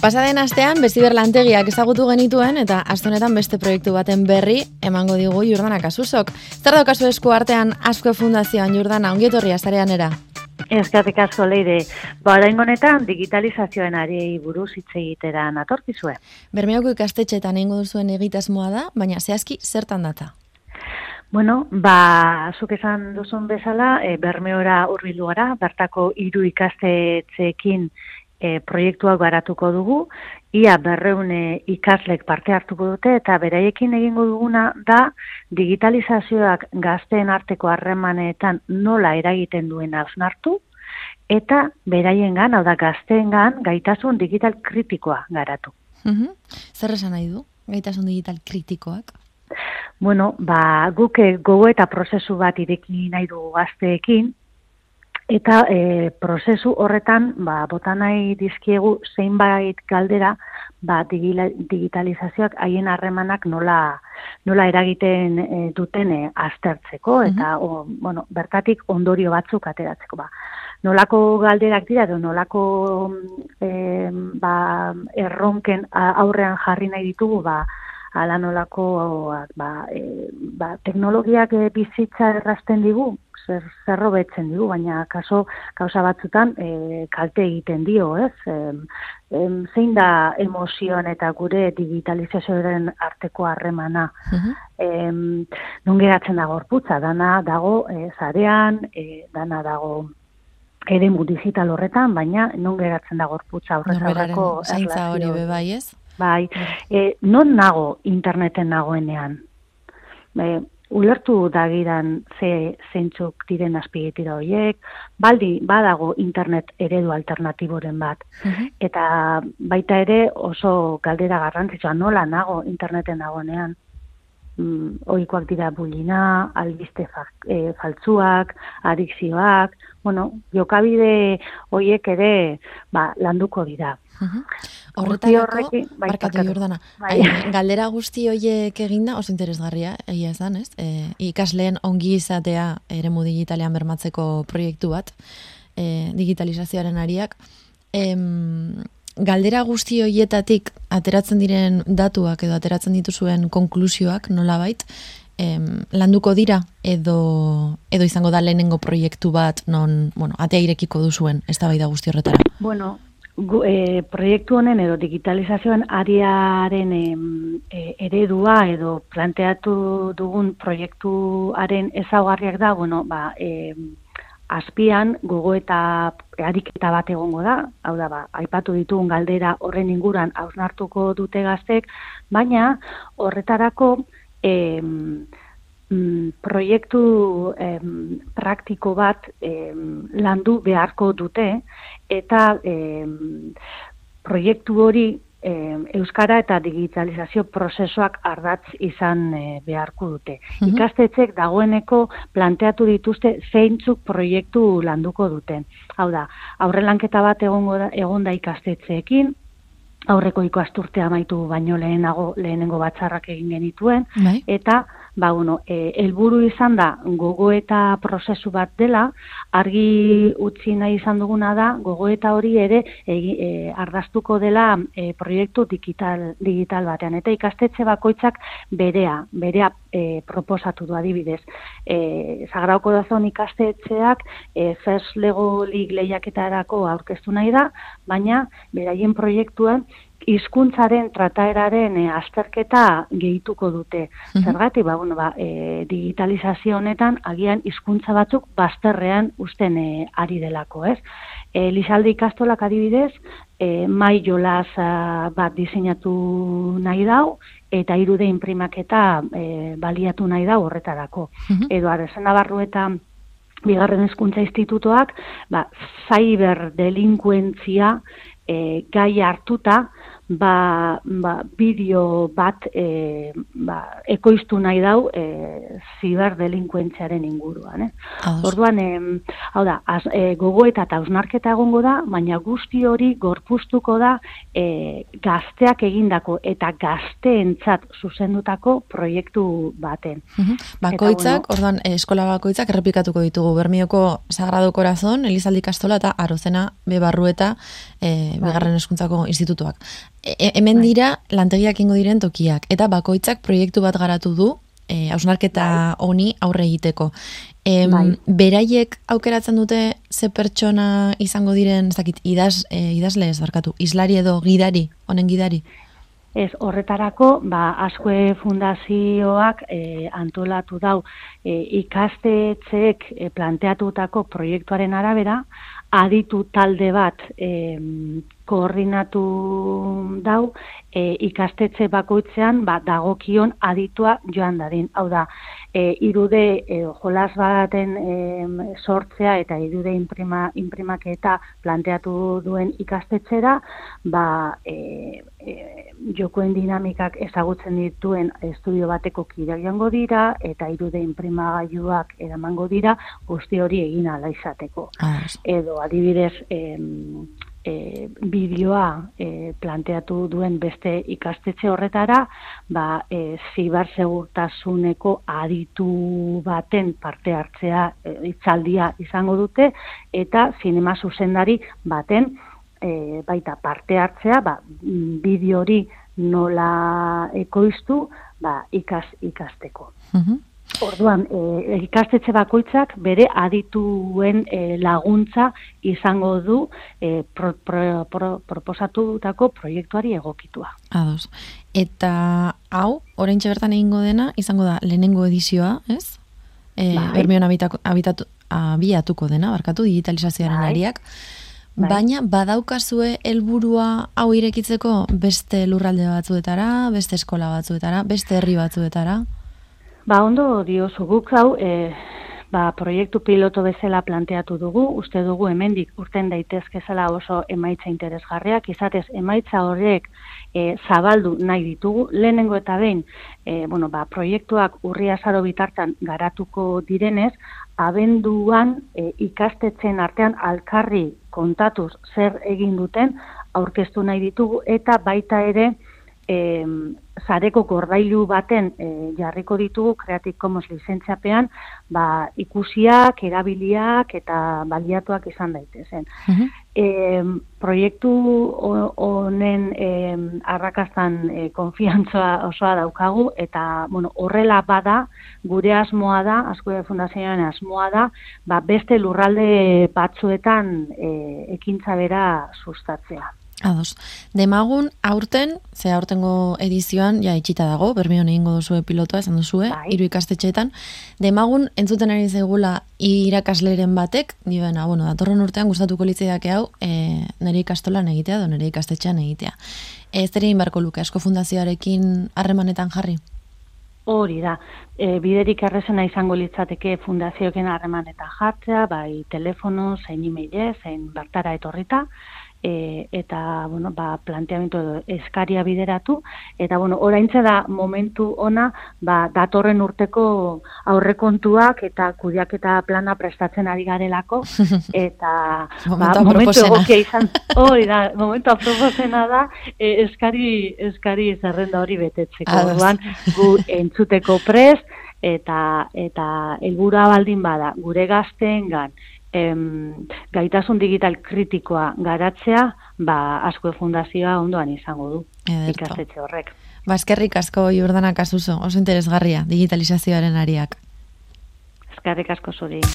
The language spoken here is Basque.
Pasaden astean Beziber lantegiak ezagutu genituen eta astonetan beste proiektu baten berri emango digu Jordana Kasusok. Zer daukazu esku artean Asko Fundazioan Jordana ongietorria zarean era? Ezkatik asko leire, badain honetan digitalizazioen ari buruz hitz egitera natorkizue. Bermeoko ikastetxetan ingo duzuen egitasmoa da, baina zehazki zertan data? Bueno, ba, zuk esan duzun bezala, e, bermeora urbildu gara, bertako hiru ikastetxeekin e, proiektuak garatuko dugu, ia berreune ikaslek parte hartuko dute, eta beraiekin egingo duguna da digitalizazioak gazteen arteko harremanetan nola eragiten duen hausnartu, eta beraien gan, hau da gazteen gaitasun digital kritikoa garatu. Mm Zer esan nahi du, gaitasun digital kritikoak? Bueno, ba, guk gogo eta prozesu bat ireki nahi dugu gazteekin, Eta e, prozesu horretan, ba, bota nahi dizkiegu zeinbait galdera, ba, digitalizazioak haien harremanak nola, nola eragiten e, duten e, aztertzeko, eta o, bueno, bertatik ondorio batzuk ateratzeko. Ba. Nolako galderak dira, edo nolako e, ba, erronken aurrean jarri nahi ditugu, ba, ala nolako ba, e, ba, teknologiak e, bizitza errasten digu, zer zerro betzen digu, baina kaso kausa batzutan e, kalte egiten dio, ez? E, zein da emozioan eta gure digitalizazioaren arteko harremana. Uh non geratzen dago gorputza, dana dago e, zarean, e, dana dago eremu digital horretan, baina non geratzen da gorputza horretarako zaintza hori be bai, ez? Bai. E, non nago interneten nagoenean? E, ulertu dagiran ze zeintzuk diren azpiegira horiek, baldi badago internet eredu alternatiboren bat. Mhm. Eta baita ere oso galdera garrantzitsua nola nago interneten nagonean. Mm, oikoak dira bulina, albiste e, faltzuak, adikzioak, bueno, jokabide horiek ere ba, landuko dira. Mhm. Horretarako, bai, barkatu jordana, bai. galdera guzti horiek eginda, oso interesgarria, egia ez ez? E, ikasleen ongi izatea eremu digitalean bermatzeko proiektu bat, e, digitalizazioaren ariak. E, galdera guzti horietatik ateratzen diren datuak edo ateratzen dituzuen konklusioak nolabait, em, landuko dira edo edo izango da lehenengo proiektu bat non, bueno, atea irekiko duzuen, ez da bai da guzti horretara? Bueno, gu, e, proiektu honen edo digitalizazioan ariaren e, eredua edo planteatu dugun proiektuaren ezaugarriak da, bueno, ba, e, azpian gogo eta ariketa bat egongo da, hau da, ba, aipatu ditugun galdera horren inguran hausnartuko dute gaztek, baina horretarako e, mm, proiektu em, praktiko bat em, landu beharko dute. Eta em, proiektu hori em, euskara eta digitalizazio prozesuak ardatz izan e, beharko dute. Mm Ikastetxek dagoeneko planteatu dituzte zeintzuk proiektu landuko dute. Hau da, aurrelanketa bat egongo da, egon da ikastetxeekin, aurreko ikasturtea amaitu baino lehenago lehenengo batzarrak egin genituen, bai. eta ba, bueno, e, elburu izan da gogo eta prozesu bat dela, argi utzi nahi izan duguna da, gogo eta hori ere e, ardaztuko dela e, proiektu digital, digital batean. Eta ikastetxe bakoitzak berea, berea e, proposatu du adibidez. E, Zagrauko dazon ikastetxeak e, first lego lig lehiaketarako aurkeztu nahi da, baina beraien proiektuen hizkuntzaren trataeraren e, azterketa gehituko dute. Mm Zergatik, ba, bueno, ba, e, digitalizazio honetan agian hizkuntza batzuk bazterrean usten e, ari delako, ez? E, Lizalde ikastolak adibidez, e, mai jolaz bat diseinatu nahi dau, eta irude imprimaketa e, baliatu nahi da horretarako. Mm Edo, arrezen nabarru eta bigarren hezkuntza institutoak, ba, cyber delinkuentzia e, gai hartuta, ba, ba, bideo bat e, ba, ekoiztu nahi dau e, ziber delinkuentziaren inguruan. Eh? Orduan, e, hau da, az, e, gogo eta tausnarketa egongo da, baina guzti hori gorpustuko da e, gazteak egindako eta gazteentzat zuzendutako proiektu baten. Bakoitzak, orduan, eskola bakoitzak errepikatuko ditugu, Bermioko Sagrado Corazon, Elizaldi Kastola eta Arozena Bebarrueta e, Begarren Eskuntzako Institutuak. E, hemen bai. dira lantegiak ingo diren tokiak, eta bakoitzak proiektu bat garatu du, e, hausnarketa bai. honi aurre egiteko. E, beraiek aukeratzen dute ze pertsona izango diren, zakit, idaz, e, idazle ez barkatu, islari edo gidari, honen gidari? Ez horretarako, ba, askue fundazioak e, antolatu dau e, ikastetzeek e, planteatutako proiektuaren arabera, aditu talde bat e, koordinatu dau e, ikastetxe bakoitzean ba, dagokion aditua joan dadin. Hau da, e, irude e, jolas baten e, sortzea eta irude imprima, imprimaketa planteatu duen ikastetxera, ba, e, e, jokoen dinamikak ezagutzen dituen estudio bateko kira joango dira eta irude imprimagailuak eramango dira guzti hori egin ala izateko. Ah, Edo adibidez, e, bideoa e, planteatu duen beste ikastetxe horretara, ba, e, zibar segurtasuneko aditu baten parte hartzea e, itzaldia izango dute, eta zinema zuzendari baten e, baita parte hartzea, ba, bideo hori nola ekoiztu, ba, ikas, ikasteko. Mhm. Orduan, e, ikastetxe bakoitzak bere adituen e, laguntza izango du e, pro, pro, pro, proposatutako proiektuari egokitua. Ados. Eta hau, orain bertan egingo dena, izango da lehenengo edizioa, ez? E, bai. Bermion abitatu, abiatuko dena, barkatu, digitalizazioaren bai. ariak. Bai. Baina badaukazue helburua hau irekitzeko beste lurralde batzuetara, beste eskola batzuetara, beste herri batzuetara? Ba, ondo diozu guk hau, e, ba, proiektu piloto bezala planteatu dugu, uste dugu hemendik urten daitezkezela oso emaitza interesgarriak, izatez emaitza horrek e, zabaldu nahi ditugu, lehenengo eta behin, e, bueno, ba, proiektuak urria zaro bitartan garatuko direnez, abenduan e, ikastetzen artean alkarri kontatuz zer egin duten, aurkeztu nahi ditugu, eta baita ere, e, zareko gordailu baten e, jarriko ditugu Creative Commons lizentziapean, ba, ikusiak, erabiliak eta baliatuak izan daitezen. Uh proiektu honen e, arrakastan e, konfiantzoa osoa daukagu eta bueno, horrela bada gure asmoa da, asko fundazioaren asmoa da, ba, beste lurralde batzuetan e, ekintza bera sustatzea. Ados. Demagun, aurten, ze aurtengo edizioan, ja, itxita dago, bermion egingo duzue pilotoa, esan duzue, bai. iru ikastetxeetan. Demagun, entzuten ari zegula irakasleren batek, dibena, bueno, datorren urtean gustatuko litzeak hau, e, nire ikastolan egitea, do nire ikastetxean egitea. Ez tere inbarko luke, asko fundazioarekin harremanetan jarri? Hori da, e, biderik errezena izango litzateke fundazioken harremanetan jartzea, bai telefono, zein e zein bartara etorrita, e, eta bueno, ba, planteamendu edo eskaria bideratu. Eta bueno, oraintze da momentu ona ba, datorren urteko aurrekontuak eta kudiaketa plana prestatzen ari garelako. Eta ba, momentu egokia izan hori da, momentu aproposena da e, eskari eskari zerrenda hori betetzeko. Orduan gu entzuteko prest eta eta helburua baldin bada gure gazteengan em, gaitasun digital kritikoa garatzea, ba, asko fundazioa ondoan izango du, ikastetxe horrek. Baskerrik asko Jordana Kasuso, oso interesgarria digitalizazioaren ariak. Eskerrik asko zuri.